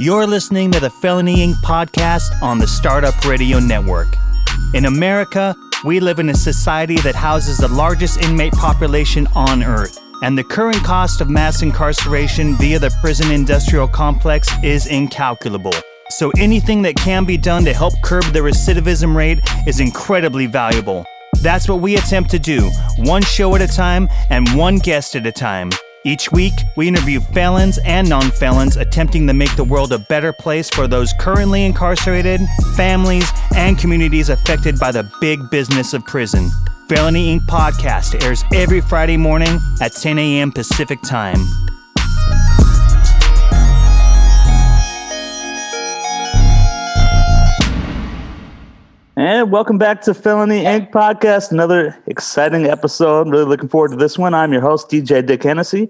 You're listening to the Felony Inc. podcast on the Startup Radio Network. In America, we live in a society that houses the largest inmate population on earth, and the current cost of mass incarceration via the prison industrial complex is incalculable. So anything that can be done to help curb the recidivism rate is incredibly valuable. That's what we attempt to do, one show at a time and one guest at a time. Each week, we interview felons and non felons attempting to make the world a better place for those currently incarcerated, families, and communities affected by the big business of prison. Felony Inc. podcast airs every Friday morning at 10 a.m. Pacific Time. And welcome back to Felony Inc. podcast. Another exciting episode. I'm Really looking forward to this one. I'm your host, DJ Dick Hennessy.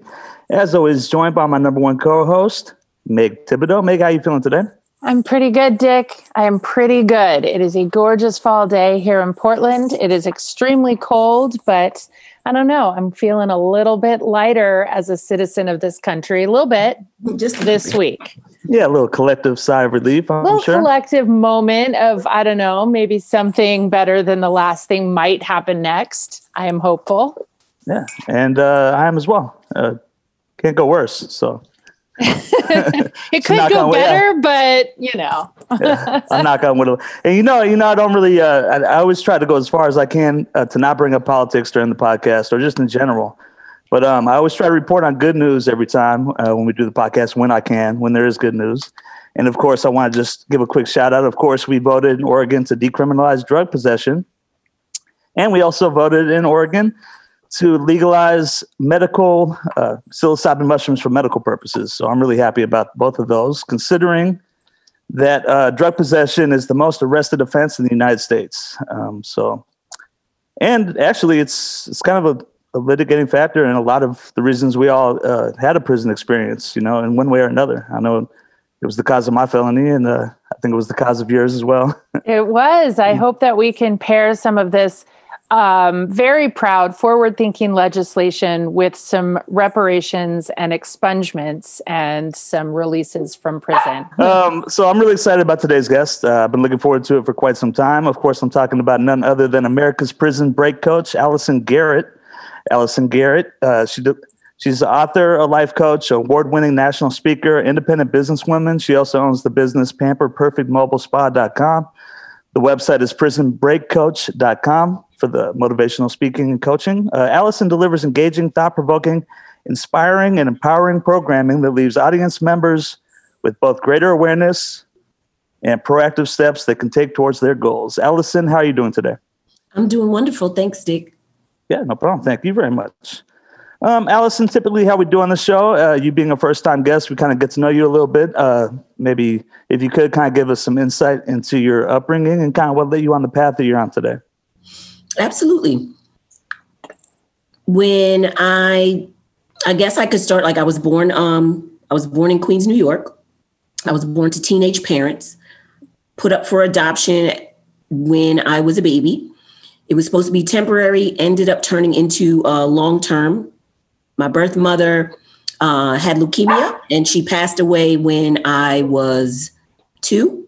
As always, joined by my number one co-host, Meg Thibodeau. Meg, how are you feeling today? I'm pretty good, Dick. I am pretty good. It is a gorgeous fall day here in Portland. It is extremely cold, but I don't know. I'm feeling a little bit lighter as a citizen of this country, a little bit just this week. Yeah, a little collective sigh of relief. A little sure. collective moment of, I don't know, maybe something better than the last thing might happen next. I am hopeful. Yeah, and uh, I am as well. Uh, can't go worse. So it could go better, but you know, yeah, I'm not on wood. And you know, you know, I don't really. Uh, I, I, always try to go as far as I can uh, to not bring up politics during the podcast or just in general. But um, I always try to report on good news every time uh, when we do the podcast when I can, when there is good news. And of course, I want to just give a quick shout out. Of course, we voted in Oregon to decriminalize drug possession. And we also voted in Oregon to legalize medical uh, psilocybin mushrooms for medical purposes. So I'm really happy about both of those, considering that uh, drug possession is the most arrested offense in the United States. Um, so, and actually, it's it's kind of a a litigating factor in a lot of the reasons we all uh, had a prison experience, you know, in one way or another. I know it was the cause of my felony, and uh, I think it was the cause of yours as well. it was. I hope that we can pair some of this um, very proud, forward thinking legislation with some reparations and expungements and some releases from prison. um, so I'm really excited about today's guest. Uh, I've been looking forward to it for quite some time. Of course, I'm talking about none other than America's prison break coach, Allison Garret. Allison Garret. Uh, she she's the author, a life coach, award-winning national speaker, independent businesswoman. She also owns the business PamperPerfectMobileSpa.com. The website is prisonbreakcoach.com for the motivational speaking and coaching. Uh, Allison delivers engaging, thought-provoking, inspiring, and empowering programming that leaves audience members with both greater awareness and proactive steps they can take towards their goals. Allison, how are you doing today? I'm doing wonderful. Thanks, Dick. Yeah, no problem. Thank you very much. Um, Allison, typically how we do on the show, uh, you being a first time guest, we kind of get to know you a little bit. Uh, maybe if you could kind of give us some insight into your upbringing and kind of what led you on the path that you're on today. Absolutely. When I, I guess I could start like I was born, um, I was born in Queens, New York. I was born to teenage parents, put up for adoption when I was a baby. It was supposed to be temporary, ended up turning into uh, long term. My birth mother uh, had leukemia and she passed away when I was two.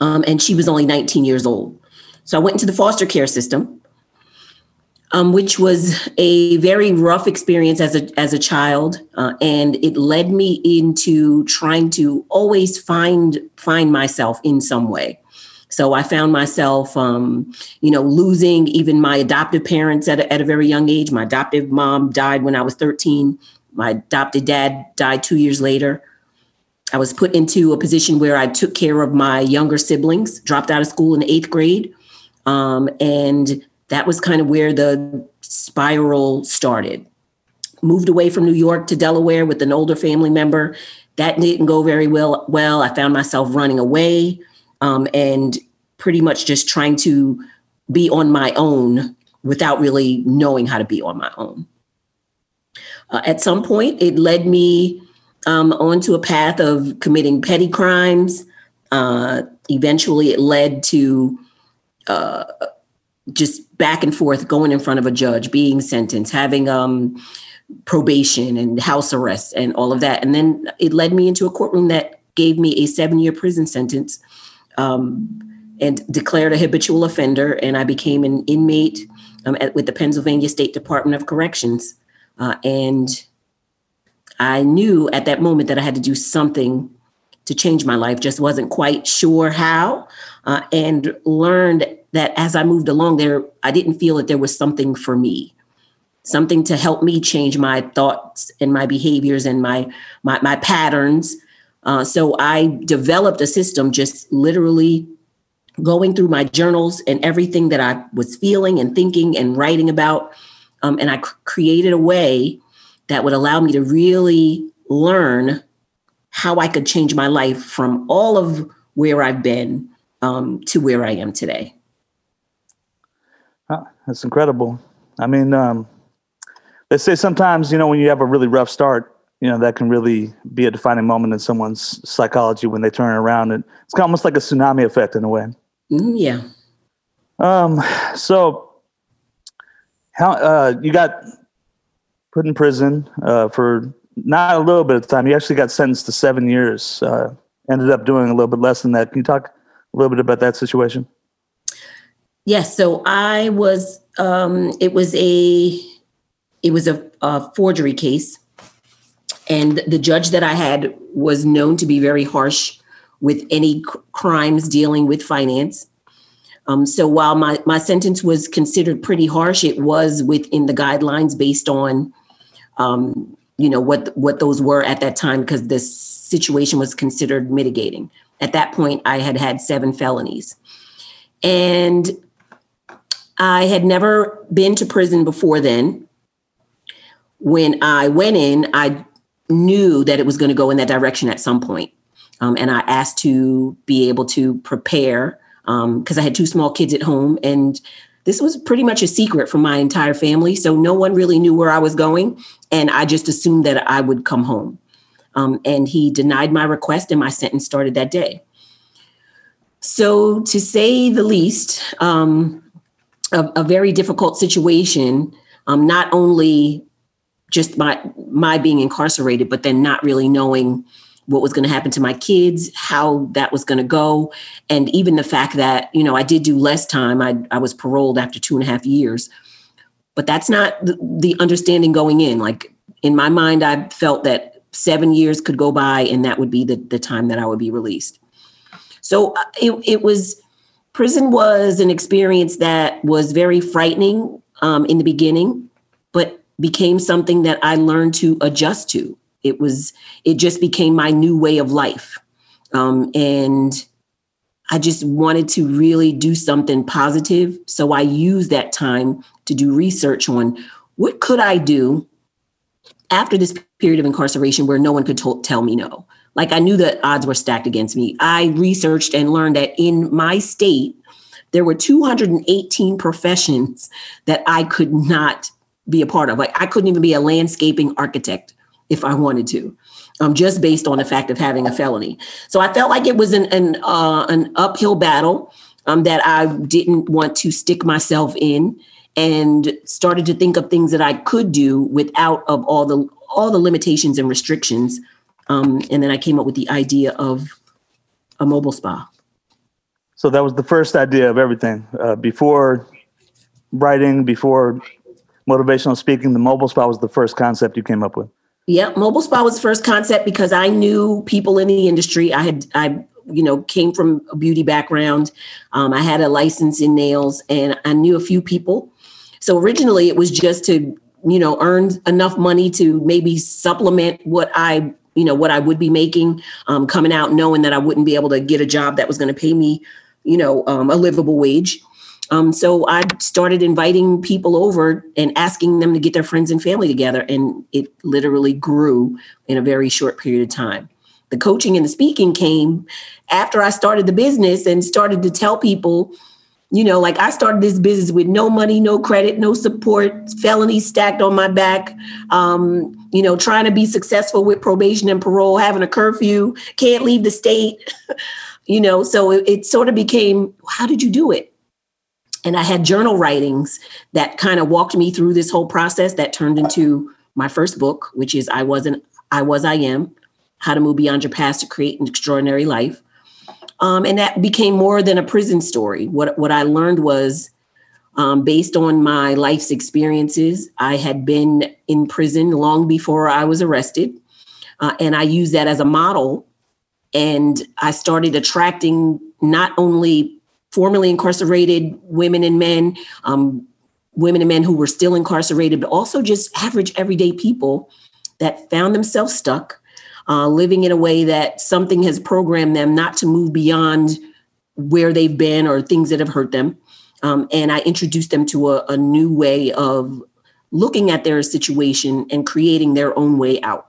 Um, and she was only 19 years old. So I went into the foster care system, um, which was a very rough experience as a as a child, uh, and it led me into trying to always find find myself in some way. So I found myself, um, you know, losing even my adoptive parents at a, at a very young age. My adoptive mom died when I was 13. My adopted dad died two years later. I was put into a position where I took care of my younger siblings, dropped out of school in eighth grade. Um, and that was kind of where the spiral started. Moved away from New York to Delaware with an older family member. That didn't go very well. Well, I found myself running away um, and pretty much just trying to be on my own without really knowing how to be on my own. Uh, at some point, it led me um, onto a path of committing petty crimes. Uh, eventually, it led to uh, just back and forth going in front of a judge, being sentenced, having um, probation and house arrest and all of that. And then it led me into a courtroom that gave me a seven year prison sentence um, and declared a habitual offender. And I became an inmate um, at, with the Pennsylvania State Department of Corrections. Uh, and I knew at that moment that I had to do something to change my life, just wasn't quite sure how, uh, and learned that as I moved along there, I didn't feel that there was something for me, something to help me change my thoughts and my behaviors and my my, my patterns. Uh, so I developed a system, just literally going through my journals and everything that I was feeling and thinking and writing about, um, and I created a way that would allow me to really learn how I could change my life from all of where I've been um, to where I am today. That's incredible. I mean, um, they say sometimes, you know, when you have a really rough start, you know, that can really be a defining moment in someone's psychology when they turn around. And it's almost like a tsunami effect in a way. Mm, yeah. Um, so how, uh, you got put in prison, uh, for not a little bit of time. You actually got sentenced to seven years. Uh, ended up doing a little bit less than that. Can you talk a little bit about that situation? Yes. So I was. Um, it was a. It was a, a forgery case, and the judge that I had was known to be very harsh with any c- crimes dealing with finance. Um, so while my, my sentence was considered pretty harsh, it was within the guidelines based on um, you know what what those were at that time because the situation was considered mitigating. At that point i had had seven felonies. And i had never been to prison before then. When i went in i knew that it was going to go in that direction at some point um, and i asked to be able to prepare because um, i had two small kids at home and this was pretty much a secret from my entire family. So no one really knew where I was going. And I just assumed that I would come home. Um, and he denied my request, and my sentence started that day. So, to say the least, um, a, a, very difficult situation, um, not only just my my being incarcerated, but then not really knowing what was going to happen to my kids, how that was going to go, and even the fact that you know I did do less time. I I was paroled after two and a half years, but that's not the, the understanding going in. Like in my mind, I felt that seven years could go by, and that would be the the time that I would be released. So uh, it it was prison was an experience that was very frightening um, in the beginning, became something that I learned to adjust to. It was it just became my new way of life. Um, and i just wanted to really do something positive. So i used that time to do research on what could i do after this period of incarceration where no one could to- tell me no. Like i knew that odds were stacked against me. I researched and learned that in my state there were 218 professions that i could not be a part of like i couldn't even be a landscaping architect if I wanted to, um, just based on the fact of having a felony. So I felt like it was an an, uh, an uphill battle um, that I didn't want to stick myself in, and started to think of things that I could do without of all the all the limitations and restrictions. Um, and then I came up with the idea of a mobile spa. So that was the first idea of everything. Uh, before writing, before motivational speaking, the mobile spa was the first concept you came up with. Yep, mobile spa was the first concept because I knew people in the industry. I had I you know came from a beauty background. Um, I had a license in nails, and I knew a few people. So originally, it was just to you know earn enough money to maybe supplement what I you know what I would be making um, coming out, knowing that I wouldn't be able to get a job that was going to pay me you know um, a livable wage. Um, so I started inviting people over and asking them to get their friends and family together. And it literally grew in a very short period of time. The coaching and the speaking came after I started the business and started to tell people, you know, like I started this business with no money, no credit, no support, felonies stacked on my back, um, you know, trying to be successful with probation and parole, having a curfew, can't leave the state, you know. So it, it sort of became, how did you do it? And I had journal writings that kind of walked me through this whole process that turned into my first book, which is I wasn't I was I am, how to move beyond your past to create an extraordinary life. Um, and that became more than a prison story. What what I learned was um, based on my life's experiences. I had been in prison long before I was arrested, uh, and I used that as a model. And I started attracting not only formerly incarcerated women and men, um, women and men who were still incarcerated, but also just average everyday people that found themselves stuck, uh, living in a way that something has programmed them not to move beyond where they've been or things that have hurt them. Um, and I introduced them to a, a new way of looking at their situation and creating their own way out.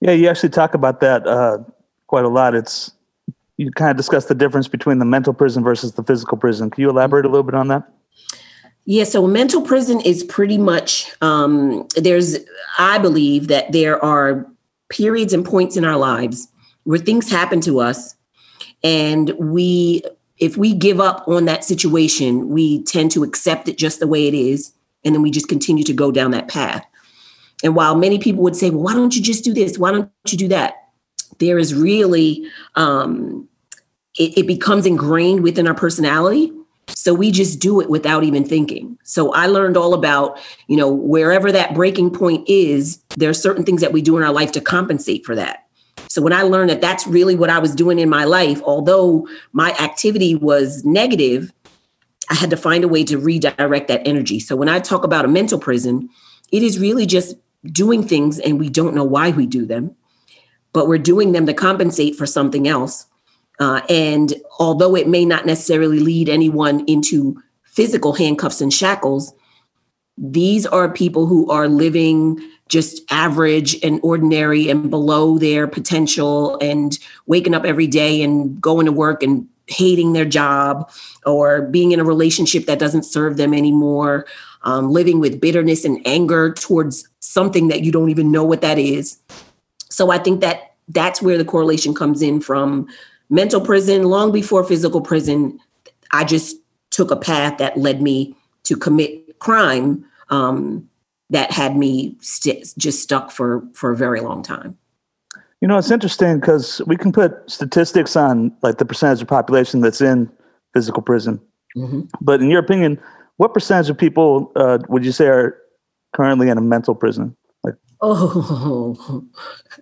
Yeah, you actually talk about that uh, quite a lot. It's you kind of discuss the difference between the mental prison versus the physical prison. Can you elaborate a little bit on that? Yeah, so mental prison is pretty much um, there's I believe that there are periods and points in our lives where things happen to us and we if we give up on that situation, we tend to accept it just the way it is. And then we just continue to go down that path. And while many people would say, well, why don't you just do this? Why don't you do that? There is really, um, it, it becomes ingrained within our personality. So we just do it without even thinking. So I learned all about, you know, wherever that breaking point is, there are certain things that we do in our life to compensate for that. So when I learned that that's really what I was doing in my life, although my activity was negative, I had to find a way to redirect that energy. So when I talk about a mental prison, it is really just doing things and we don't know why we do them, but we're doing them to compensate for something else. Uh, and although it may not necessarily lead anyone into physical handcuffs and shackles, these are people who are living just average and ordinary and below their potential and waking up every day and going to work and hating their job or being in a relationship that doesn't serve them anymore, um, living with bitterness and anger towards something that you don't even know what that is. So I think that that's where the correlation comes in from mental prison long before physical prison. I just took a path that led me to commit crime um, that had me st- just stuck for for a very long time. You know, it's interesting because we can put statistics on like the percentage of population that's in physical prison. Mm-hmm. But in your opinion, what percentage of people uh, would you say are currently in a mental prison? Like, oh,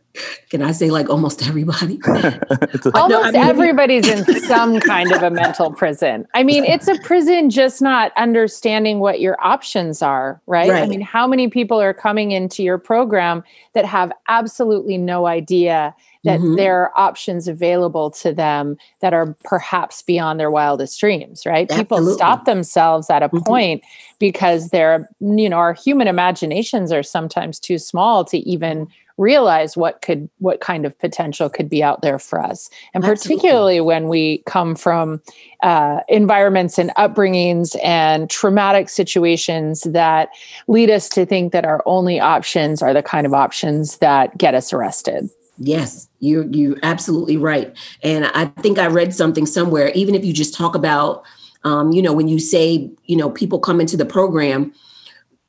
can I say like almost everybody? almost no, I mean, everybody's in some kind of a mental prison. I mean, it's a prison just not understanding what your options are, right? right? I mean, how many people are coming into your program that have absolutely no idea that mm-hmm. there are options available to them that are perhaps beyond their wildest dreams, right? Absolutely. People stop themselves at a mm-hmm. point because they're, you know, our human imaginations are sometimes too small to even realize what could what kind of potential could be out there for us and Absolutely. particularly when we come from uh, environments and upbringings and traumatic situations that lead us to think that our only options are the kind of options that get us arrested Yes, you're you're absolutely right. And I think I read something somewhere. Even if you just talk about, um, you know, when you say, you know, people come into the program,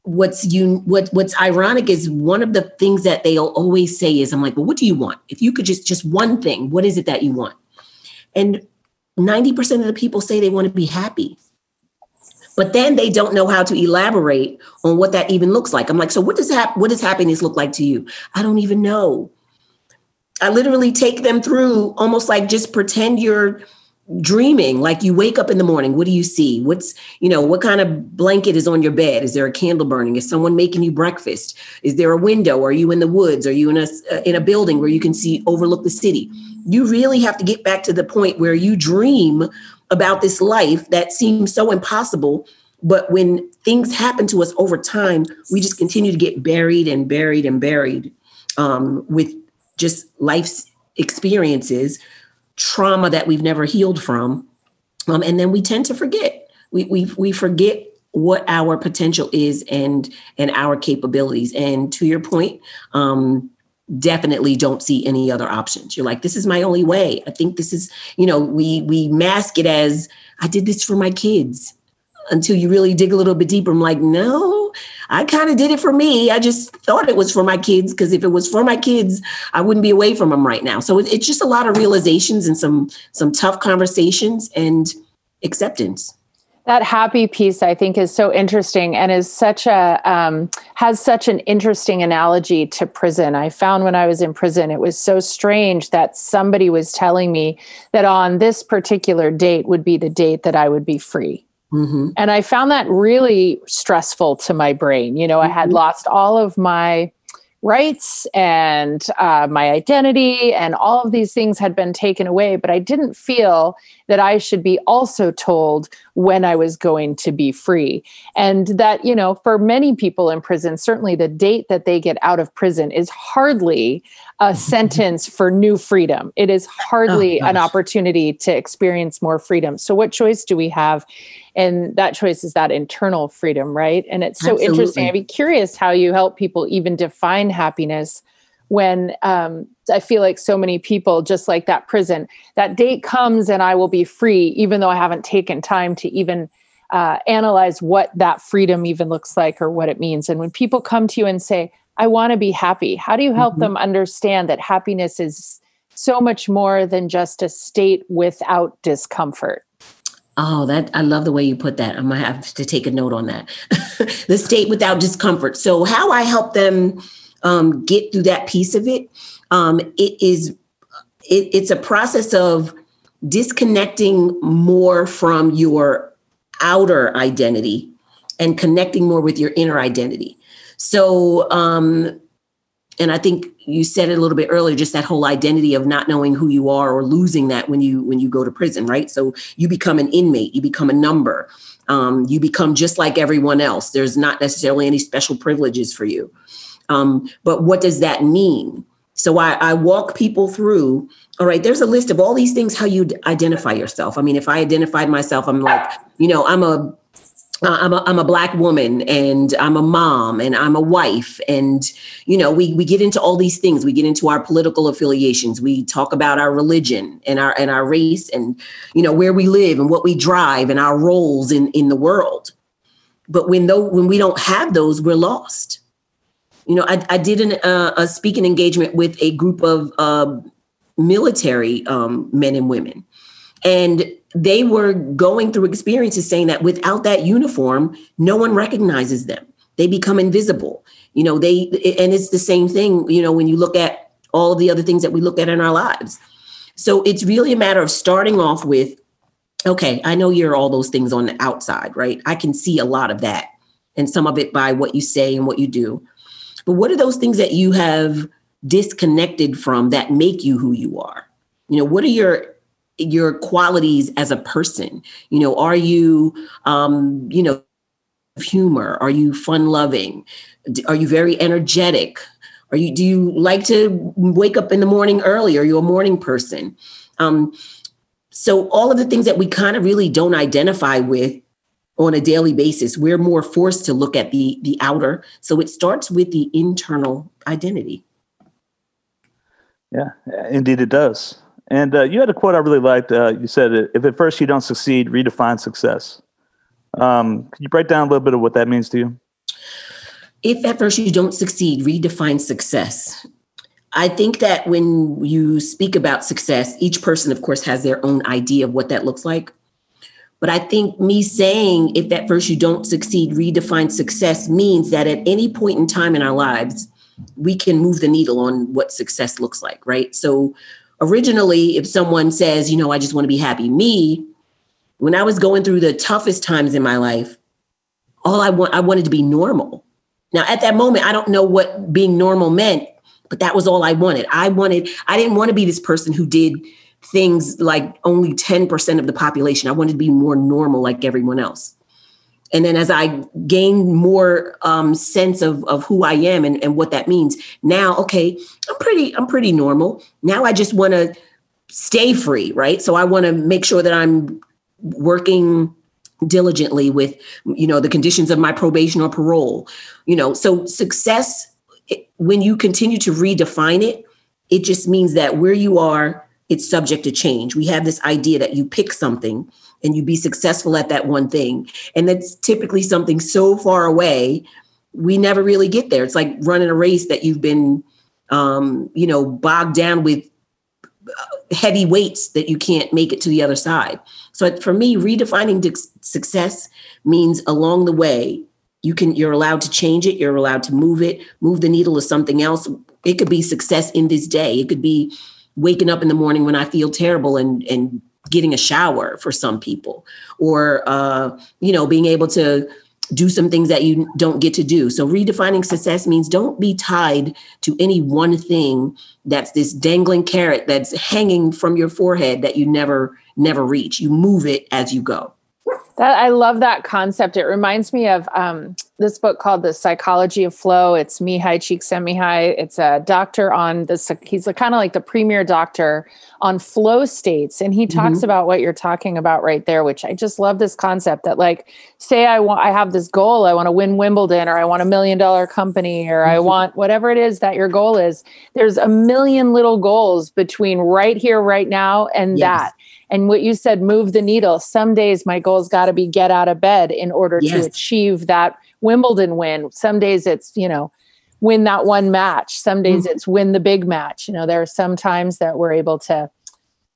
what's you what what's ironic is one of the things that they'll always say is i'm like well what do you want? If you could just just one thing what is it that you want? And 90% of the people say they want to be happy. But then they don't know how to elaborate on what that even looks like. I'm like so what does hap- what does happiness look like to you? I don't even know. I literally take them through almost like just pretend you're dreaming like you wake up in the morning what do you see? What's you know what kind of blanket is on your bed? Is there a candle burning? Is someone making you breakfast? Is there a window? Are you in the woods? Are you in a uh, in a building where you can see overlook the city? You really have to get back to the point where you dream about this life that seems so impossible but when things happen to us over time we just continue to get buried and buried and buried um, with just life's experiences trauma that we've never healed from. Um, and then we tend to forget. We, we, we forget what our potential is and and our capabilities. And to your point, um, definitely don't see any other options. You're like, this is my only way. I think this is, you know, we we mask it as I did this for my kids until you really dig a little bit deeper. I'm like, no, I kind of did it for me. I just thought it was for my kids because if it was for my kids, I wouldn't be away from them right now. So it's just a lot of realizations and some some tough conversations and acceptance that happy piece i think is so interesting and is such a um, has such an interesting analogy to prison i found when i was in prison it was so strange that somebody was telling me that on this particular date would be the date that i would be free mm-hmm. and i found that really stressful to my brain you know mm-hmm. i had mm-hmm. lost all of my rights and uh, my identity and all of these things had been taken away but i didn't feel that i should be also told when i was going to be free and that you know for many people in prison certainly the date that they get out of prison is hardly a sentence for new freedom. It is hardly oh, an opportunity to experience more freedom. So what choice do we have? And that choice is that internal freedom right? And it's so Absolutely. interesting. I'd be curious how you help people even define happiness when um, i feel like so many people just like that prison that date comes and i will be free even though i haven't taken time to even uh, analyze what that freedom even looks like or what it means. And when people come to you and say i want to be happy how do you help mm-hmm. them understand that happiness is so much more than just a state without discomfort Oh, that I love the way you put that. I might have to take a note on that. the state without discomfort. So, how I help them um, get through that piece of it, um, it is it, it's a process of disconnecting more from your outer identity and connecting more with your inner identity. So, um, and I think you said it a little bit earlier, just that whole identity of not knowing who you are or losing that when you when you go to prison, right? So you become an inmate, you become a number, um, you become just like everyone else. There's not necessarily any special privileges for you. Um, but what does that mean? So I, I walk people through. All right, there's a list of all these things how you identify yourself. I mean, if I identified myself, I'm like, you know, I'm a uh, I'm a, I'm a black woman and I'm a mom and I'm a wife. And, you know, we, we get into all these things. We get into our political affiliations. We talk about our religion and our, and our race and, you know, where we live and what we drive and our roles in, in the world. But when though, when we don't have those, we're lost. You know, I, I did an, uh, a speaking engagement with a group of uh, military um, men and women. And they were going through experiences saying that without that uniform, no one recognizes them. They become invisible. You know, they, and it's the same thing, you know, when you look at all the other things that we look at in our lives. So it's really a matter of starting off with, okay, I know you're all those things on the outside, right? I can see a lot of that and some of it by what you say and what you do. But what are those things that you have disconnected from that make you who you are? You know, what are your your qualities as a person. You know are you um you know of humor? Are you fun loving? Are you very energetic? Are you do you like to wake up in the morning early? Are you a morning person? Um so all of the things that we kind of really don't identify with on a daily basis we're more forced to look at the the outer. So it starts with the internal identity. Yeah indeed it does and uh, you had a quote I really liked. Uh, you said, "If at first you don't succeed, redefine success." Um, can you break down a little bit of what that means to you? If at first you don't succeed, redefine success. I think that when you speak about success, each person, of course, has their own idea of what that looks like. But I think me saying, if at first you don't succeed, redefine success means that at any point in time in our lives, we can move the needle on what success looks like, right? So originally, if someone says, you know, I just want to be happy, me, when I was going through the toughest times in my life, all I want, I wanted to be normal. Now, at that moment, I don't know what being normal meant, but that was all I wanted. I wanted, I didn't want to be this person who did things like only 10% of the population. I wanted to be more normal like everyone else and then as i gain more um, sense of, of who i am and, and what that means now okay i'm pretty i'm pretty normal. Now i just want to stay free right? So i want to make sure that i'm working diligently with you know the conditions of my probation or parole you know? So success when you continue to redefine it it just means that where you are it's subject to change. We have this idea that you pick something and you be successful at that one thing. And that's typically something so far away, we never really get there. It's like running a race that you've been, um, you know, bogged down with uh, heavy weights that you can't make it to the other side. So for me, redefining success means along the way, you can you're allowed to change it, you're allowed to move it, move the needle to something else. It could be success in this day. It could be waking up in the morning when I feel terrible and and getting a shower for some people, or uh, you know, being able to do some things that you don't get to do. So redefining success means don't be tied to any one thing that's this dangling carrot that's hanging from your forehead that you never never reach. You move it as you go. That I love that concept. It reminds me of um, this book called The Psychology of Flow. It's Mihaly Csikszentmihalyi. It's a doctor on this. He's kind of like the premier doctor on flow states, and he talks mm-hmm. about what you're talking about right there. Which I just love this concept that, like, say I want, I have this goal, I want to win Wimbledon, or I want a million dollar company, or mm-hmm. I want whatever it is that your goal is. There's a million little goals between right here, right now, and yes. that and what you said, move the needle. Some days my goal's got to be get out of bed in order yes. to achieve that Wimbledon win. Some days it's, you know, win that one match. Some days mm-hmm. it's win the big match. You know, there are some times that we're able to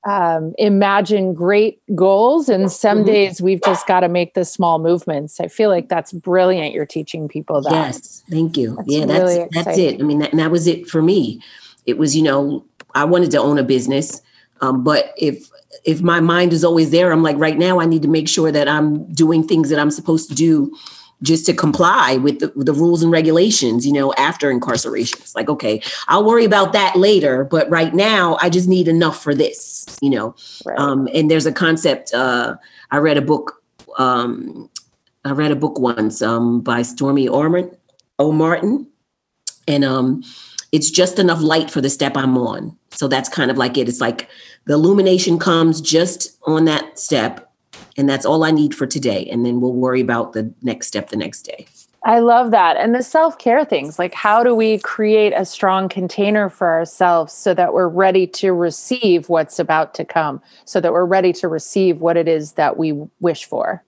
um, imagine great goals, and some mm-hmm. days we've just got to make the small movements. I feel like that's brilliant. You're teaching people that. Yes, thank you. That's yeah, really that's that's it. I mean, that, that was it for me. It was, you know, I wanted to own a business, um, but if if my mind is always there, I'm like, right now, I need to make sure that I'm doing things that I'm supposed to do just to comply with the, the, rules and regulations, you know, after incarceration. It's like, okay, I'll worry about that later, but right now I just need enough for this, you know. Right. Um, and there's a concept. Uh, I read a book. Um, I read a book once um, by Stormie Omartian, O. Martin, and um, it's just enough light for the step I'm on. So that's kind of like it. It's like the illumination comes just on that step, and that's all I need for today. And then we'll worry about the next step the next day. I love that. And the self care things like how do we create a strong container for ourselves so that we're ready to receive what's about to come, so that we're ready to receive what it is that we wish for?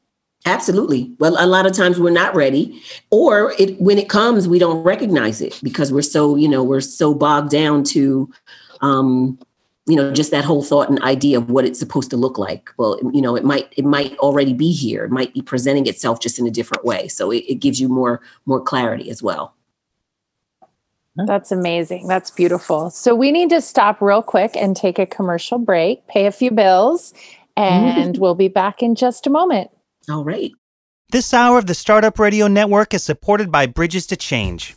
Absolutely. Well, a lot of times we're not ready, or it when it comes, we don't recognize it because we're so, you know, we're so bogged down to um, you know just that whole thought and idea of what it's supposed to look like. Well you know it might it might already be here. It might be presenting itself just in a different way. So it, it gives you more more clarity as well. That's amazing. That's beautiful. So we need to stop real quick and take a commercial break pay a few bills and we'll be back in just a moment. All right. This hour of the startup radio network is supported by bridges to change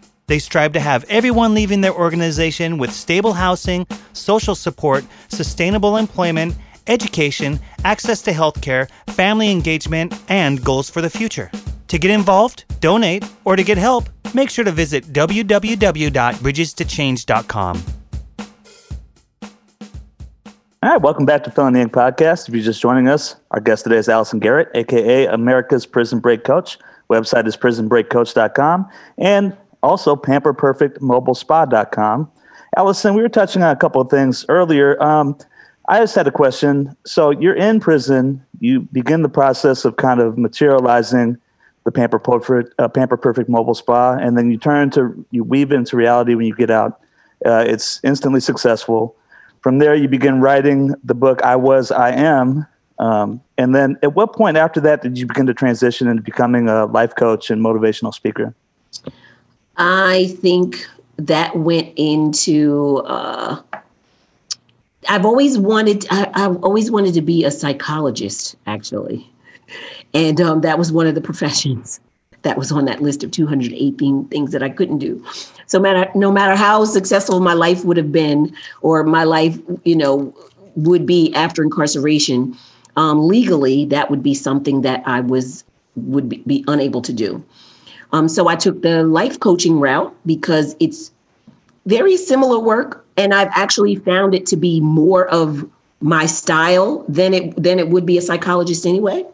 They strive to have everyone leaving their organization with stable housing, social support, sustainable employment, education, access to healthcare, family engagement, and goals for the future. To get involved, donate, or to get help, make sure to visit www.bridgestochange.com. All right, welcome back to Felony Inc. podcast. If you're just joining us, our guest today is Allison Garret, aka America's Prison Break Coach. Website is prisonbreakcoach.com. And also pamperperfectmobilespa.com. Allison, we were touching on a couple of things earlier. Um, I just had a question. So you're in prison. You begin the process of kind of materializing the Pamper Perfect, uh, Pamper Perfect Mobile Spa, and then you turn to you weave into reality when you get out. Uh, it's instantly successful. From there, you begin writing the book "I Was, I Am," um, and then at what point after that did you begin to transition into becoming a life coach and motivational speaker? I think that went into. Uh, I've always wanted. I, have always wanted to be a psychologist, actually, and um, that was one of the professions that was on that list of 218 things that I couldn't do. So matter no matter how successful my life would have been, or my life, you know, would be after incarceration, um, legally, that would be something that I was would be, be unable to do. Um, so I took the life coaching route because it's very similar work, and I've actually found it to be more of my style than it than it would be a psychologist anyway.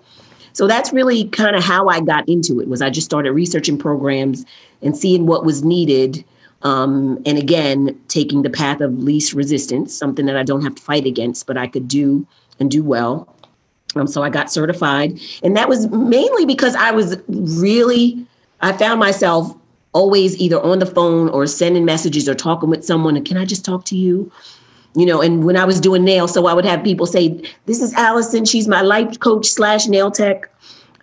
So that's really kind of how I got into it. Was I just started researching programs and seeing what was needed, um, and again taking the path of least resistance, something that I don't have to fight against, but I could do and do well. Um, so I got certified, and that was mainly because I was really I found myself always either on the phone or sending messages or talking with someone. And can I just talk to you? You know, and when I was doing nails, so I would have people say, "This is Allison. She's my life coach slash nail tech."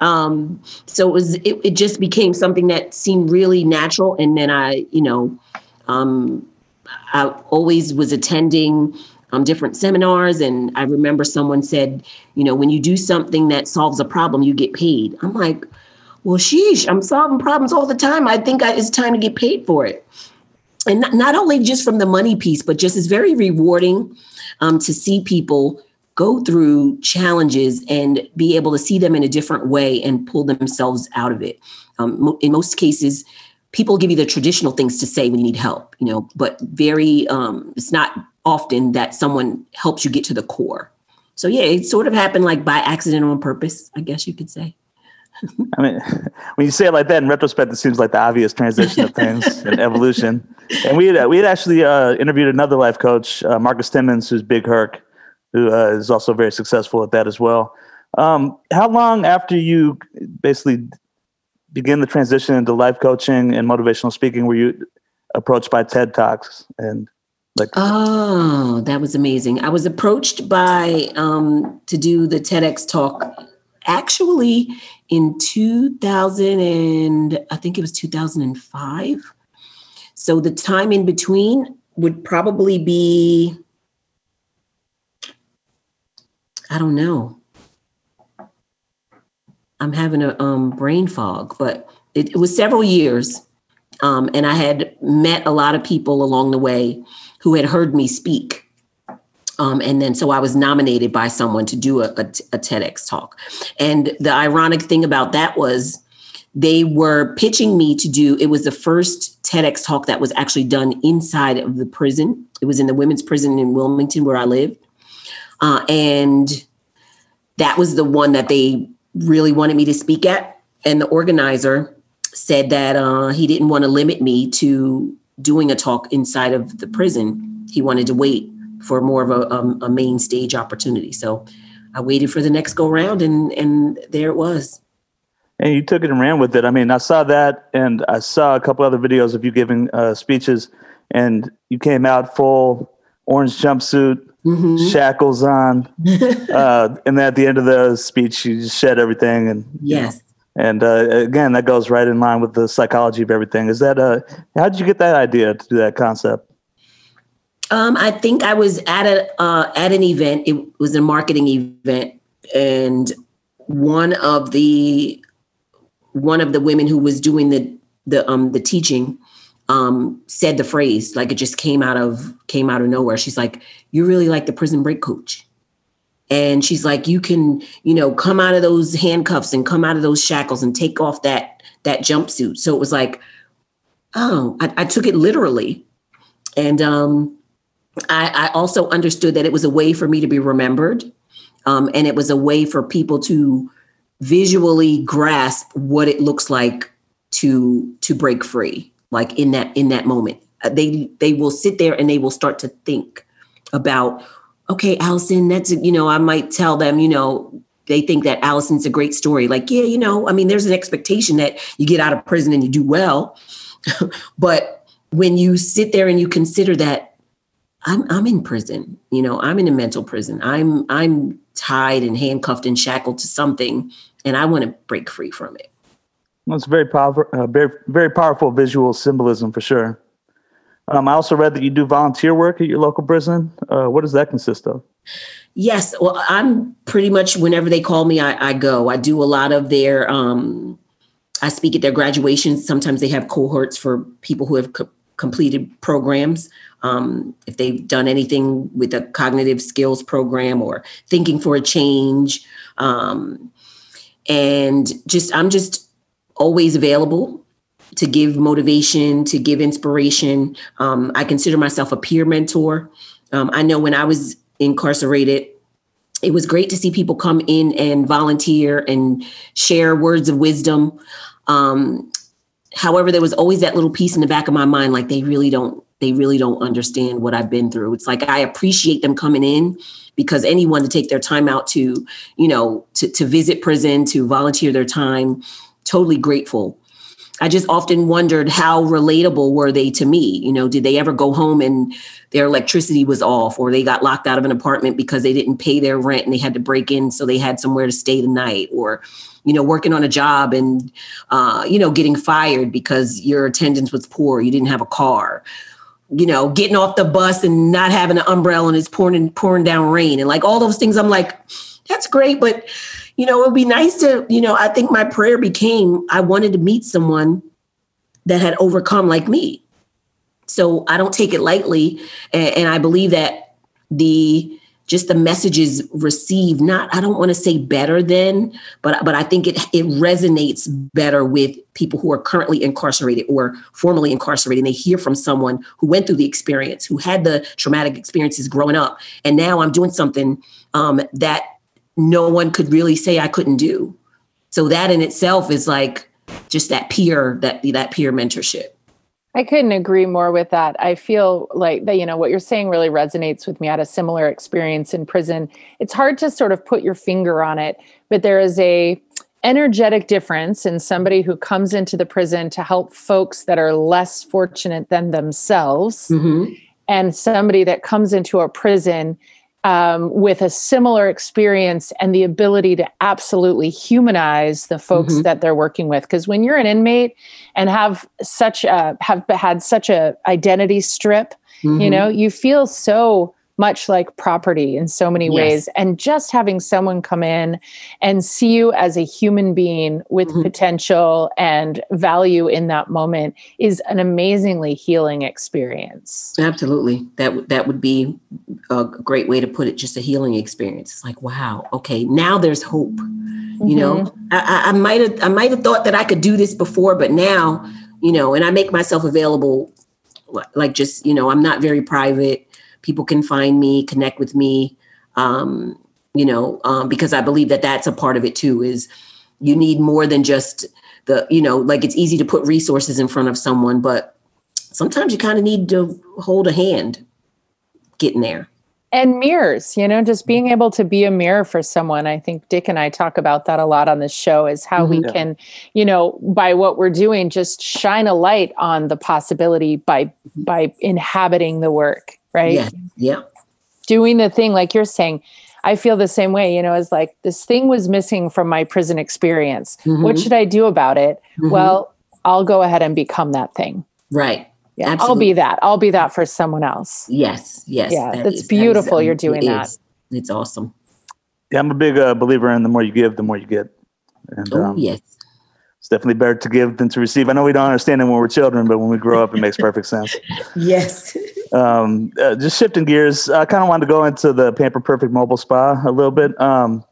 Um, so it was it, it just became something that seemed really natural. And then I, you know, um, I always was attending um, different seminars. And I remember someone said, you know, when you do something that solves a problem, you get paid. I'm like, well, sheesh, I'm solving problems all the time. I think I, it's time to get paid for it. And not, not, only just from the money piece, but just it's very rewarding um, to see people go through challenges and be able to see them in a different way and pull themselves out of it. Um, in most cases, people give you the traditional things to say when you need help, you know, but very, um, it's not often that someone helps you get to the core. So yeah, it sort of happened like by accident on purpose, I guess you could say. I mean, when you say it like that, in retrospect, it seems like the obvious transition of things and evolution. And we had we had actually uh, interviewed another life coach, uh, Marcus Timmons, who's Big Herc, who uh, is also very successful at that as well. Um, how long after you basically begin the transition into life coaching and motivational speaking were you approached by TED Talks and like? Oh, that was amazing! I was approached by um, to do the TEDx talk actually in 2000 and I think it was 2005. So the time in between would probably be I don't know. I'm having a um, brain fog, but it, it was several years. Um, and I had met a lot of people along the way who had heard me speak. Um, and then so I was nominated by someone to do a, a, a TEDx talk. And the ironic thing about that was they were pitching me to do it was the first TEDx talk that was actually done inside of the prison. It was in the women's prison in Wilmington where I lived. Uh, and that was the one that they really wanted me to speak at. And the organizer said that uh, he didn't want to limit me to doing a talk inside of the prison. He wanted to wait for more of a, um, a main stage opportunity. So I waited for the next go round, and and there it was. And you took it and ran with it. I mean, I saw that, and I saw a couple other videos of you giving uh, speeches, and you came out full orange jumpsuit, mm-hmm. shackles on, uh, and then at the end of the speech, you just shed everything. And yes, and uh, again, that goes right in line with the psychology of everything. Is that uh, how did you get that idea to do that concept? Um, I think I was at a uh, at an event. It was a marketing event, and one of the one of the women who was doing the the um the teaching um said the phrase like it just came out of came out of nowhere. She's like, "You really like the prison break coach." And she's like, you can, you know, come out of those handcuffs and come out of those shackles and take off that that jumpsuit. So it was like, oh, I, I took it literally. And um, I, I, also understood that it was a way for me to be remembered. Um, and it was a way for people to visually grasp what it looks like to to break free like in that in that moment uh, they they will sit there and they will start to think about okay allison that's you know i might tell them you know they think that allison's a great story like yeah you know i mean there's an expectation that you get out of prison and you do well but when you sit there and you consider that I'm I'm in prison. You know, I'm in a mental prison. I'm I'm tied and handcuffed and shackled to something, and I want to break free from it. Well, it's very powerful, uh, very very powerful visual symbolism for sure. Um, I also read that you do volunteer work at your local prison. Uh, what does that consist of? Yes, well, I'm pretty much whenever they call me, I, I go. I do a lot of their. Um, I speak at their graduations. Sometimes they have cohorts for people who have co- completed programs. Um, if they've done anything with a cognitive skills program or thinking for a change. Um, and just, I'm just always available to give motivation, to give inspiration. Um, I consider myself a peer mentor. Um, I know when I was incarcerated, it was great to see people come in and volunteer and share words of wisdom. Um, however, there was always that little piece in the back of my mind, like they really don't, they really don't understand what I've been through. It's like I appreciate them coming in because anyone to take their time out to, you know, to, to visit prison, to volunteer their time, totally grateful. I just often wondered how relatable were they to me? You know, did they ever go home and their electricity was off or they got locked out of an apartment because they didn't pay their rent and they had to break in so they had somewhere to stay the night or you know working on a job and uh, you know getting fired because your attendance was poor you didn't have a car you know getting off the bus and not having an umbrella and it's pouring pouring down rain and like all those things i'm like that's great but you know, it would be nice to, you know, I think my prayer became I wanted to meet someone that had overcome like me. So I don't take it lightly. And, and I believe that the just the messages received not i don't want to say better than but but i think it it resonates better with people who are currently incarcerated or formerly incarcerated and they hear from someone who went through the experience who had the traumatic experiences growing up and now i'm doing something um, that no one could really say I couldn't do. So that in itself is like just that peer that that peer mentorship. I couldn't agree more with that. I feel like that, you know, what you're saying really resonates with me. I had a similar experience in prison. It's hard to sort of put your finger on it, but there is a energetic difference in somebody who comes into the prison to help folks that are less fortunate than themselves mm-hmm. and somebody that comes into a prison um, with a similar experience and the ability to absolutely humanize the folks mm-hmm. that they're working with. Because when you're an inmate and have such a have had such a identity strip, mm-hmm. you know, you feel so much like property in so many yes. ways. And just having someone come in and see you as a human being with mm-hmm. potential and value in that moment is an amazingly healing experience. Absolutely. That that would be a great way to put it, just a healing experience. It's like, wow, okay, now there's hope. Mm-hmm. You know, mm-hmm. I, I might have I might have thought that I could do this before, but now, you know, and I make myself available like just, you know, I'm not very private people can find me, connect with me. Um, you know, um, because I believe that that's a part of it too. Is you need more than just the, you know, like it's easy to put resources in front of someone, but sometimes you kind of need to hold a hand getting there and mirrors you know just being able to be a mirror for someone i think dick and i talk about that a lot on this show is how mm-hmm. we can you know by what we're doing just shine a light on the possibility by by inhabiting the work right? Yeah. Yeah. Doing the thing like you're saying. I feel the same way, you know, as like this thing was missing from my prison experience. Mm-hmm. What should I do about it? Mm-hmm. Well, I'll go ahead and become that thing. Right. Yeah, Absolutely. I'll be that. I'll be that for someone else. Yes. Yes. Yeah. That that's is, beautiful. That is, you're doing that. Is. It's awesome. Yeah, I'm a big uh, believer in the more you give, the more you get. And, oh, um, yes. It's definitely better to give than to receive. I know we don't understand it when we're children, but when we grow up, it makes perfect sense. yes. Um, uh, just shifting gears, I kind of wanted to go into the Pamper Perfect mobile spa a little bit. Um,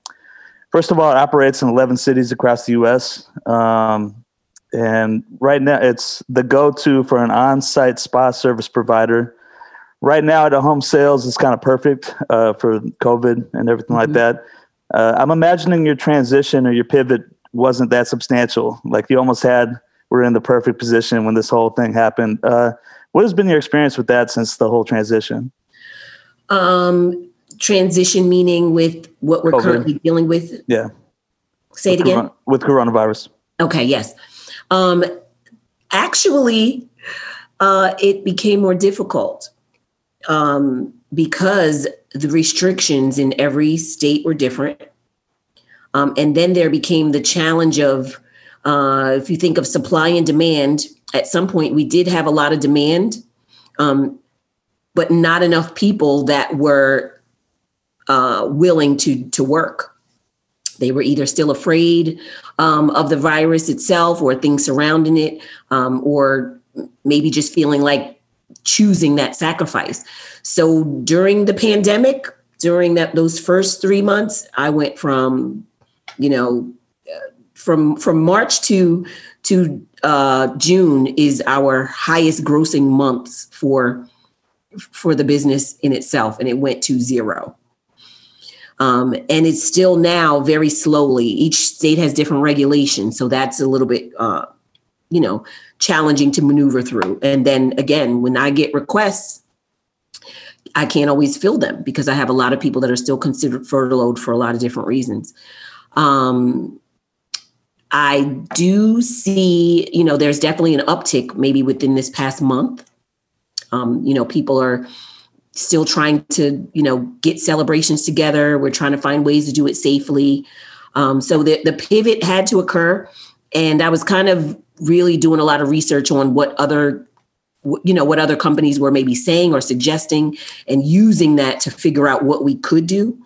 first of all, it operates in 11 cities across the U.S. Um, and right now, it's the go-to for an on-site spa service provider. Right now, at home sales is kind of perfect uh, for COVID and everything mm-hmm. like that. Uh, I'm imagining your transition or your pivot wasn't that substantial. Like you almost had, we're in the perfect position when this whole thing happened. Uh, what has been your experience with that since the whole transition? Um, transition meaning with what we're currently dealing with. Yeah. Say with it again. with coronavirus. Okay. Yes. Um, actually, uh, it became more difficult um, because the restrictions in every state were different. Um, and then there became the challenge of, uh, if you think of supply and demand, at some point we did have a lot of demand, um, but not enough people that were uh, willing to to work. They were either still afraid um, of the virus itself or things surrounding it, um, or maybe just feeling like choosing that sacrifice. So during the pandemic, during that those first three months, I went from, you know, from from March to to uh, June is our highest grossing months for for the business in itself, and it went to zero. Um, and it's still now very slowly. Each state has different regulations, so that's a little bit, uh, you know, challenging to maneuver through. And then again, when I get requests, I can't always fill them because I have a lot of people that are still considered furloughed for a lot of different reasons. Um, I do see, you know, there's definitely an uptick maybe within this past month. Um, you know, people are still trying to, you know, get celebrations together. We're trying to find ways to do it safely. Um, so the, the pivot had to occur. And I was kind of really doing a lot of research on what other you know what other companies were maybe saying or suggesting and using that to figure out what we could do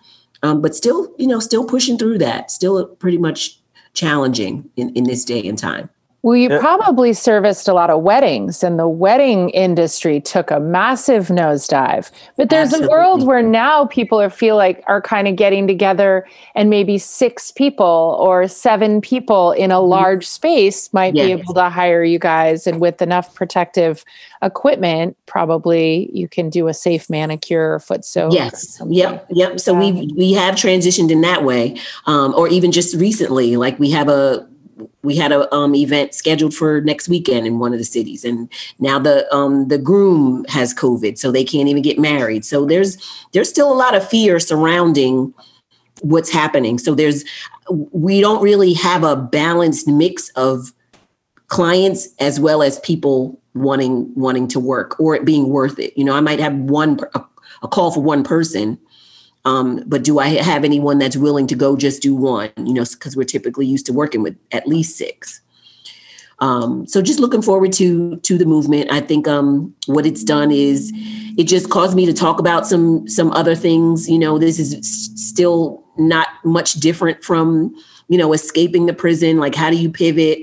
um, but still you know still pushing through that still pretty much challenging in, in this day and time. Well, you yeah. probably serviced a lot of weddings, and the wedding industry took a massive nosedive. But there's Absolutely. a world where now people are feel like are kind of getting together, and maybe six people or seven people in a mm-hmm. large space might yes. be able to hire you guys, and with enough protective equipment, probably you can do a safe manicure or foot soak. Yes. Yep. Yep. So we we have transitioned in that way, um, or even just recently, like we have a we had a um, event scheduled for next weekend in one of the cities, and now the um, the groom has COVID, so they can't even get married. So there's there's still a lot of fear surrounding what's happening. So there's we don't really have a balanced mix of clients as well as people wanting wanting to work or it being worth it. You know, I might have one a, a call for one person um, but do I have anyone that's willing to go just do one? You know, because we're typically used to working with at least six. Um, so just looking forward to to the movement. I think um, what it's done is it just caused me to talk about some some other things. You know, this is still not much different from you know escaping the prison. Like, how do you pivot?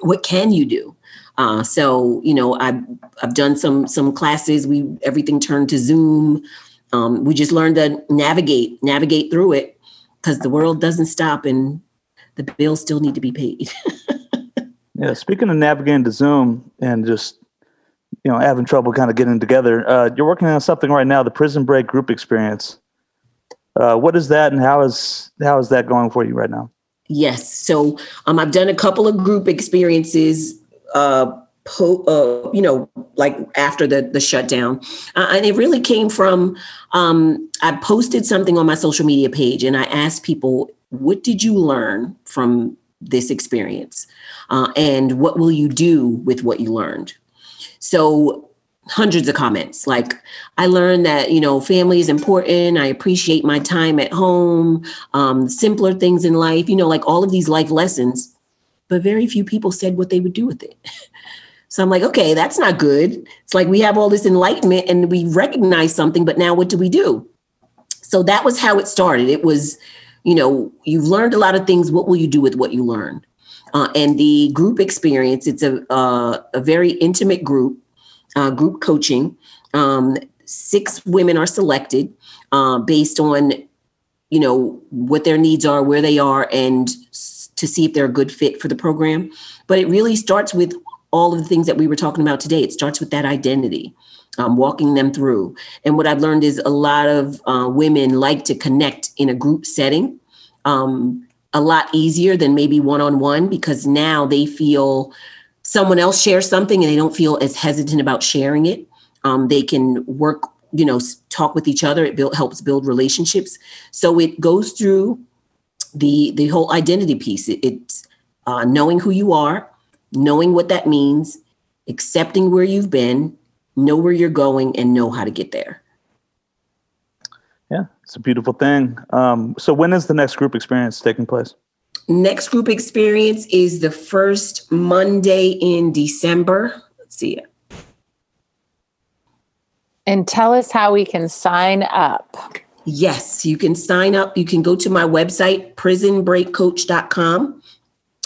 What can you do? Uh, so you know, I've I've done some some classes. We everything turned to Zoom um, we just learned to navigate navigate through it because the world doesn't stop and the bills still need to be paid. Yeah speaking of navigating to zoom and just you know having trouble kind of getting together uh, you're working on something right now the prison break group experience. Uh, what is that and how is how is that going for you right now? Yes so um, i've done a couple of group experiences uh, po- uh, you know, like after the the shutdown, uh, and it really came from um, I posted something on my social media page, and I asked people, "What did you learn from this experience, uh, and what will you do with what you learned?" So hundreds of comments. Like i learned that you know family is important. I appreciate my time at home um, simpler things in life you know like all of these life lessons. But very few people said what they would do with it So I'm like, okay, that's not good. It's like we have all this enlightenment and we recognize something, but now what do we do? So that was how it started. It was, you know, you've learned a lot of things. What will you do with what you learned? Uh, and the group experience, it's a, uh, a very intimate group, uh, group coaching. Um, six women are selected uh, based on, you know, what their needs are, where they are, and to see if they're a good fit for the program. But it really starts with all of the things that we were talking about today. It starts with that identity, um, walking them through. And what I've learned is a lot of uh, women like to connect in a group setting um, a lot easier than maybe one on one because now they feel someone else shares something and they don't feel as hesitant about sharing it. Um, they can work, you know, talk with each other. It build, helps build relationships. So it goes through the the whole identity piece. It, it's uh, knowing who you are, knowing what that means, accepting where you've been, know where you're going, and know how to get there. Yeah, it's a beautiful thing. Um, so, when is the next group experience taking place? Next group experience is the first Monday in December. Let's see it. And tell us how we can sign up. Yes, you can sign up. You can go to my website, prisonbreakcoach.com.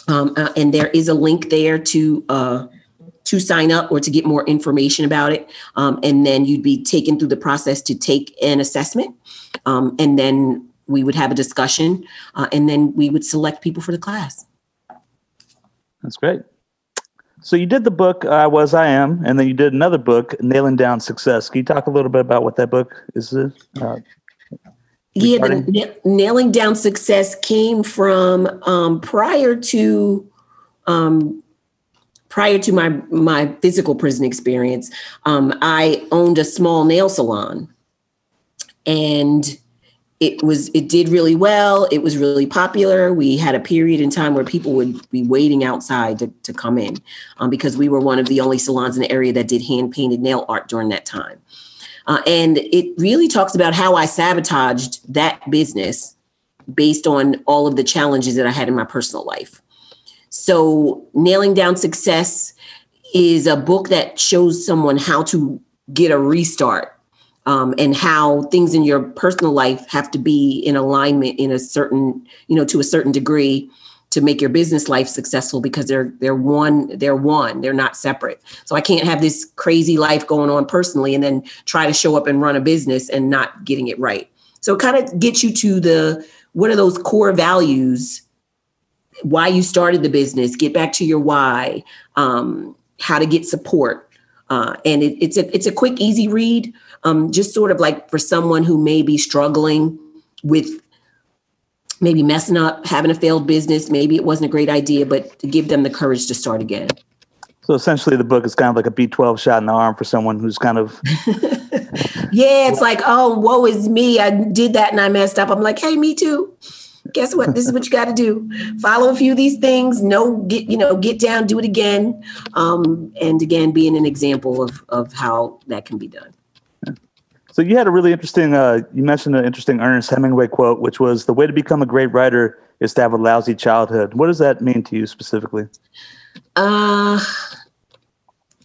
Um, uh, and there is a link there to uh, to sign up or to get more information about it. Um, and then you'd be taken through the process to take an assessment. Um, and then we would have a discussion uh, and then we would select people for the class. That's great. So you did the book "I Was I Am," and then you did another book, "Nailing Down Success." Can you talk a little bit about what that book is? Uh, yeah, the nailing down success came from um, prior to um, prior to my my physical prison experience. Um, I owned a small nail salon, and it was it did really well. It was really popular. We had a period in time where people would be waiting outside to, to come in um, because we were one of the only salons in the area that did hand painted nail art during that time uh, and it really talks about how i sabotaged that business based on all of the challenges that i had in my personal life. So nailing down success is a book that shows someone how to get a restart um, and how things in your personal life have to be in alignment in a certain, you know, to a certain degree to make your business life successful because they're they're one they're one they're not separate. So i can't have this crazy life going on personally and then try to show up and run a business and not getting it right. So it kind of gets you to the what are those core values why you started the business get back to your why um, how to get support. Uh, and it, it's a it's a quick easy read um, just sort of like for someone who may be struggling with maybe messing up, having a failed business, maybe it wasn't a great idea, but to give them the courage to start again. So essentially, the book is kind of like a B12 shot in the arm for someone who's kind of. yeah, it's like, oh, woe is me. I did that and I messed up. I'm like, hey, me too. Guess what? This is what you got to do. Follow a few of these things. No, get you know, get down, do it again, um, and again, being an example of of how that can be done. So you had a really interesting. Uh, you mentioned an interesting Ernest Hemingway quote, which was, "The way to become a great writer is to have a lousy childhood." What does that mean to you specifically? Uh,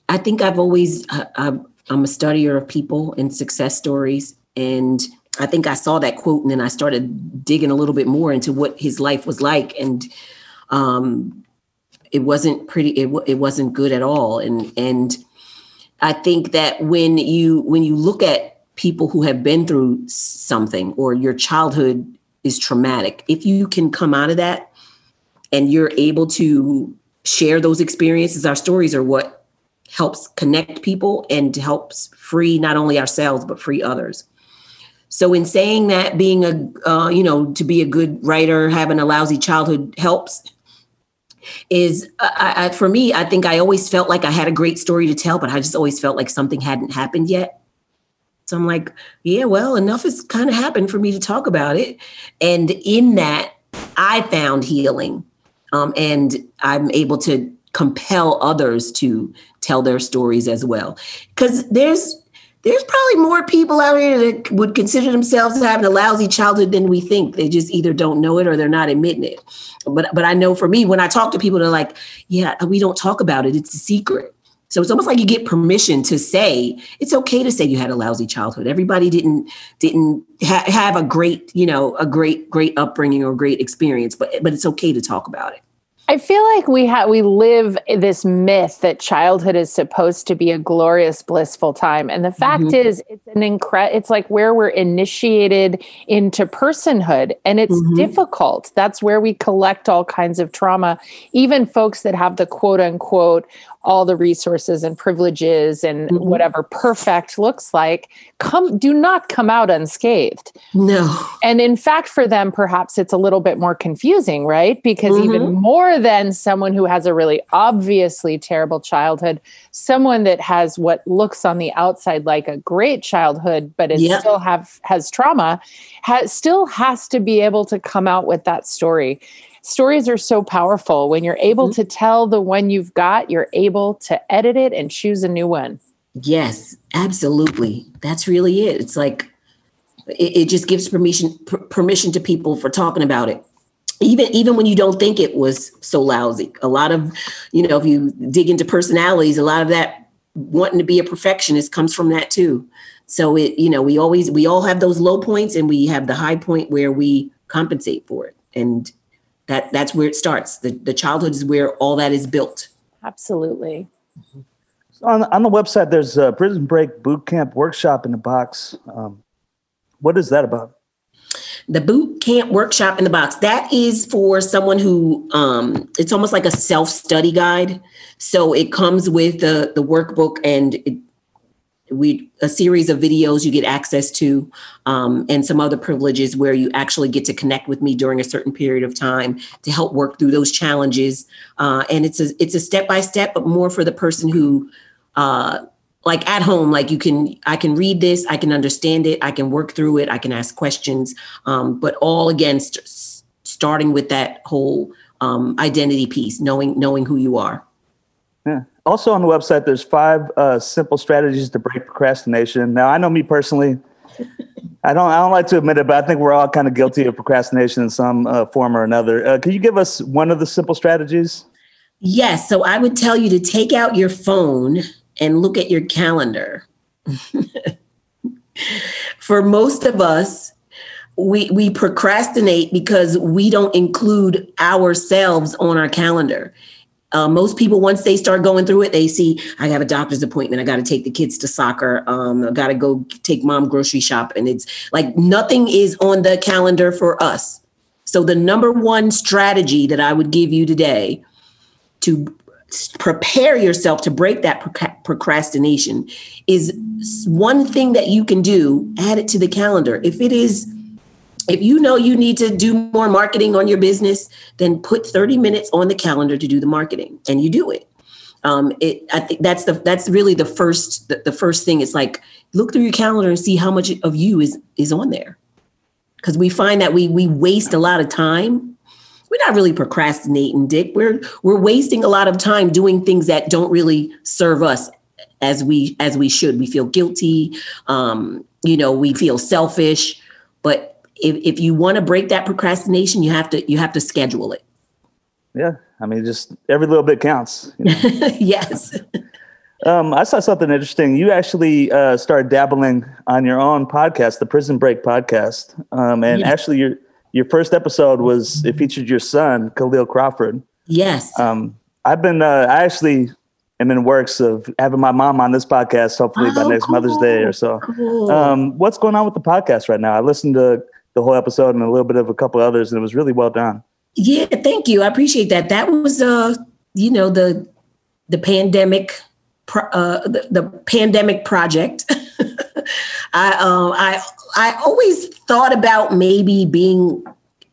I think I've always uh, I'm a studier of people and success stories, and I think I saw that quote, and then I started digging a little bit more into what his life was like, and um, it wasn't pretty. It it wasn't good at all, and and I think that when you when you look at people who have been through something or your childhood is traumatic, if you can come out of that and you're able to share those experiences, our stories are what helps connect people and helps free not only ourselves but free others. So in saying that being a uh, you know to be a good writer, having a lousy childhood helps is I, I, for me i think i always felt like i had a great story to tell but i just always felt like something hadn't happened yet so I'm like, yeah, well, enough has kind of happened for me to talk about it. And in that, I found healing. Um, and I'm able to compel others to tell their stories as well. Because there's there's probably more people out here that would consider themselves having a lousy childhood than we think. They just either don't know it or they're not admitting it. But but I know for me, when I talk to people, they're like, "Yeah, we don't talk about it. It's a secret." So it's almost like you get permission to say it's okay to say you had a lousy childhood. Everybody didn't didn't ha- have a great, you know, a great great upbringing or great experience, but but it's okay to talk about it. I feel like we have we live this myth that childhood is supposed to be a glorious, blissful time, and the fact mm-hmm. is, it's an incre- It's like where we're initiated into personhood, and it's mm-hmm. difficult. That's where we collect all kinds of trauma. Even folks that have the quote unquote all the resources and privileges and mm-hmm. whatever perfect looks like come do not come out unscathed no and in fact for them perhaps it's a little bit more confusing right because mm-hmm. even more than someone who has a really obviously terrible childhood someone that has what looks on the outside like a great childhood but is yep. still have has trauma has still has to be able to come out with that story stories are so powerful. When you're able mm-hmm. to tell the one you've got, you're able to edit it and choose a new one. Yes, absolutely. That's really it. It's like it, it just gives permission per- permission to people for talking about it. Even even when you don't think it was so lousy. A lot of, you know, if you dig into personalities, a lot of that wanting to be a perfectionist comes from that too. So it, you know, we always we all have those low points and we have the high point where we compensate for it. And that that's where it starts. The the childhood is where all that is built. Absolutely. On on the website, there's a Prison Break Boot Camp workshop in the box. Um, what is that about? The boot camp workshop in the box that is for someone who um, it's almost like a self-study guide. So it comes with the the workbook and it, we a series of videos you get access to um, and some other privileges where you actually get to connect with me during a certain period of time to help work through those challenges. Uh, and it's a it's a step by step but more for the person who uh, like at home like you can i can read this i can understand it i can work through it i can ask questions um, but all against starting with that whole um, identity piece knowing knowing who you are yeah also on the website there's five uh, simple strategies to break procrastination now i know me personally I don't. I don't like to admit it, but I think we're all kind of guilty of procrastination in some uh, form or another. Uh, can you give us one of the simple strategies? Yes. So I would tell you to take out your phone and look at your calendar. For most of us, we we procrastinate because we don't include ourselves on our calendar. Uh, most people, once they start going through it, they see I have a doctor's appointment. I got to take the kids to soccer. Um, I got to go take mom grocery shop, and it's like nothing is on the calendar for us. So the number one strategy that I would give you today to prepare yourself to break that procrastination is one thing that you can do add it to the calendar. If it is if you know you need to do more marketing on your business then put 30 minutes on the calendar to do the marketing and you do it. Um, it i think that's the that's really the first the, the first thing. It's like look through your calendar and see how much of you is is on there. Because we find that we we waste a lot of time we're not really procrastinating, Dick. We're we're wasting a lot of time doing things that don't really serve us as we as we should. We feel guilty. Um, you know, we feel selfish. But if, if you want to break that procrastination, you have to you have to schedule it. Yeah. I mean, just every little bit counts. You know? yes. Um, I saw something interesting. You actually uh, started dabbling on your own podcast, the Prison Break podcast, um, and yes. actually, you're your first episode was it featured your son Khalil Crawford. Yes. Um, I've been uh, I actually am in works of having my mom on this podcast. Hopefully oh, by next cool. Mother's Day or so. Cool. Um, what's going on with the podcast right now? I listened to the whole episode and a little bit of a couple others, and it was really well done. Yeah, thank you. I appreciate that. That was uh, you know, the the pandemic uh, the, the pandemic project. I um I I always thought about maybe being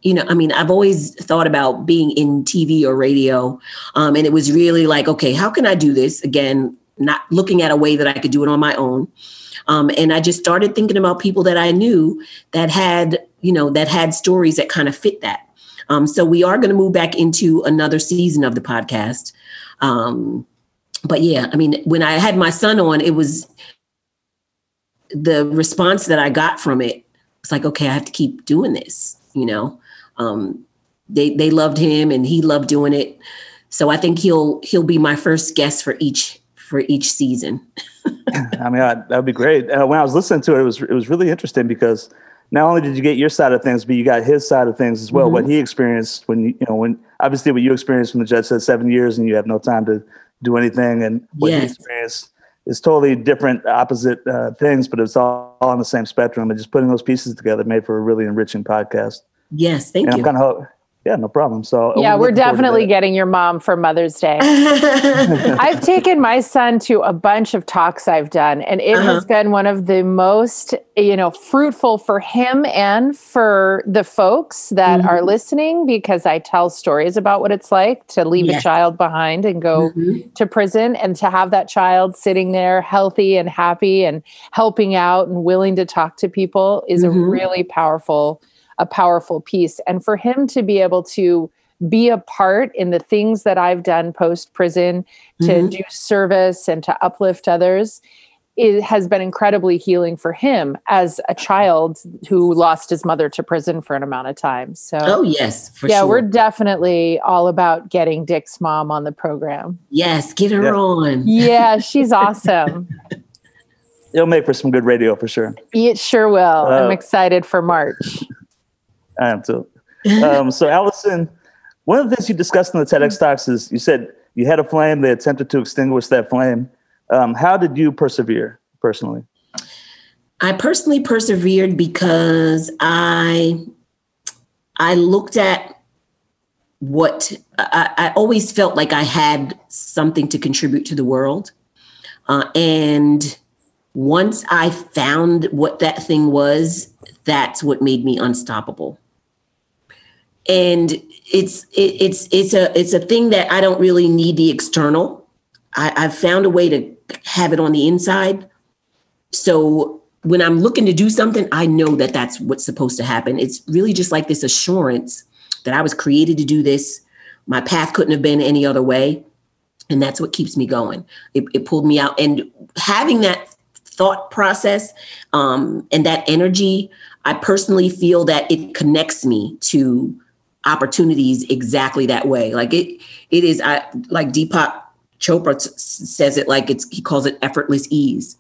you know, I mean, I've always thought about being in TV or radio. Um, and it was really like, okay, how can I do this? Again, not looking at a way that I could do it on my own. Um, and I just started thinking about people that I knew that had, you know, that had stories that kind of fit that. Um, so we are going to move back into another season of the podcast. Um, but yeah, I mean, when I had my son on, it was the response that I got from it was like, okay, I have to keep doing this, you know. Um, they they loved him and he loved doing it. So I think he'll he'll be my first guest for each for each season. I mean, that would be great. Uh, when I was listening to it, it was it was really interesting because not only did you get your side of things, but you got his side of things as well. Mm-hmm. What he experienced when you, you know when obviously what you experienced when the judge said seven years and you have no time to do anything, and what yes. he experienced is totally different, opposite uh, things, but it's all, all on the same spectrum. And just putting those pieces together made for a really enriching podcast. Yes, thank and you. I'm kind of yeah, no problem. So yeah, we're definitely getting your mom for Mother's Day. I've taken my son to a bunch of talks I've done, and it uh-huh. has been one of the most, you know, fruitful for him and for the folks that mm-hmm. are listening because I tell stories about what it's like to leave yes. a child behind and go mm-hmm. to prison and to have that child sitting there healthy and happy and helping out and willing to talk to people is mm-hmm. a really powerful a powerful piece. And for him to be able to be a part in the things that I've done post prison to mm-hmm. do service and to uplift others, it has been incredibly healing for him as a child who lost his mother to prison for an amount of time. So, oh yes, yeah, sure. we're definitely all about getting Dick's mom on the program. Yes, get her yeah. on. Yeah, she's awesome. It'll make for some good radio for sure. It sure will. Uh, I'm excited for March. I am too. Um, so, Allison, one of the things you discussed in the TEDx talks is you said you had a flame, they attempted to extinguish that flame. Um, how did you persevere personally? I personally persevered because I I looked at what I, I always felt like I had something to contribute to the world, uh, and once I found what that thing was, that's what made me unstoppable. And it's it, it's it's a it's a thing that I don't really need the external. I, I've found a way to have it on the inside. So when I'm looking to do something, I know that that's what's supposed to happen. It's really just like this assurance that I was created to do this. My path couldn't have been any other way. And that's what keeps me going. It, it pulled me out. And having that thought process um, and that energy, I personally feel that it connects me to opportunities exactly that way. Like it, it is. I like Deepak Chopra t- says it like it's. He calls it effortless ease.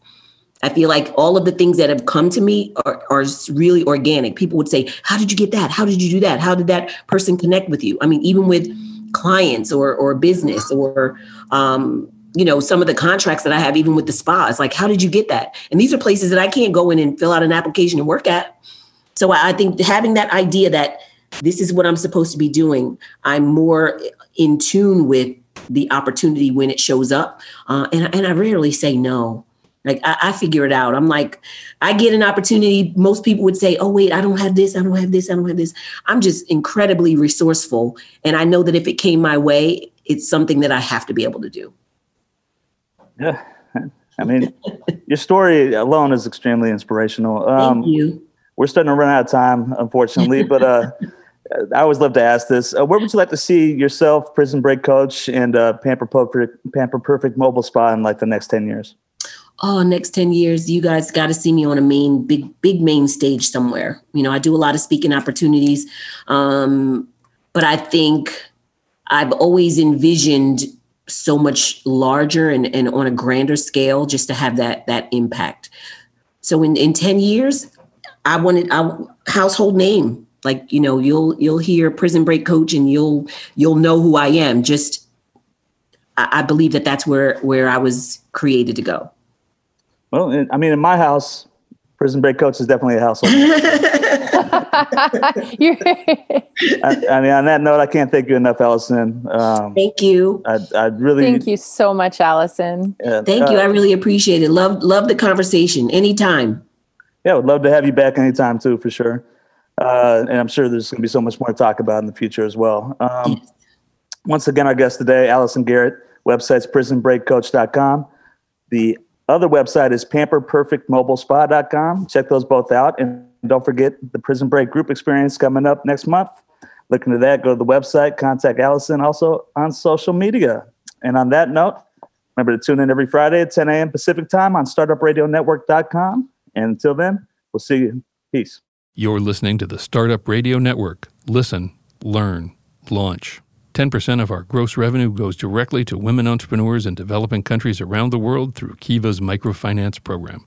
I feel like all of the things that have come to me are, are really organic. People would say, How did you get that? How did you do that? How did that person connect with you? I mean, even with clients or or business or um, you know, some of the contracts that I have, even with the spas, like, how did you get that? And these are places that I can't go in and fill out an application and work at. So I think having that idea that this is what I'm supposed to be doing, I'm more in tune with the opportunity when it shows up. Uh, and, and I rarely say no. Like I, I, figure it out. I'm like, I get an opportunity. Most people would say, "Oh wait, I don't have this. I don't have this. I don't have this." I'm just incredibly resourceful, and I know that if it came my way, it's something that I have to be able to do. Yeah, I mean, your story alone is extremely inspirational. Um, Thank you. We're starting to run out of time, unfortunately, but uh, I always love to ask this. Uh, where would you like to see yourself, Prison Break Coach, and uh, Pamper Perfect, Pamper Perfect Mobile Spa in like the next ten years? oh, next 10 years, you guys got to see me on a main, big, big main stage somewhere. You know, I do a lot of speaking opportunities. Um, but I think I've always envisioned so much larger and, and on a grander scale just to have that that impact. So in, in 10 years, I wanted a household name. Like, you know, you'll you'll hear prison break coach and you'll you'll know who I am. Just I, I believe that that's where where I was created to go. Well, I mean, in my house, prison break coach is definitely a household. I, I, mean, on that note, I can't thank you enough, Allison. Um, thank you. I, I really thank you so much, Allison. Yeah, thank uh, you. I really appreciate it. Love, love the conversation. Anytime. Yeah, would love to have you back anytime too, for sure. Uh, and I'm sure there's going to be so much more to talk about in the future as well. Um, yes. Once again, our guest today, Allison Garret. Website's prisonbreakcoach.com. The other website is pamperperfectmobilespa.com. Check those both out. And don't forget the Prison Break group experience coming up next month. Look into that. Go to the website, contact Allison also on social media. And on that note, remember to tune in every Friday at 10 a.m. Pacific time on startupradionetwork.com. And until then, we'll see you. Peace. You're listening to the Startup Radio Network. Listen, learn, launch. 10% of our gross revenue goes directly to women entrepreneurs in developing countries around the world through Kiva's microfinance program.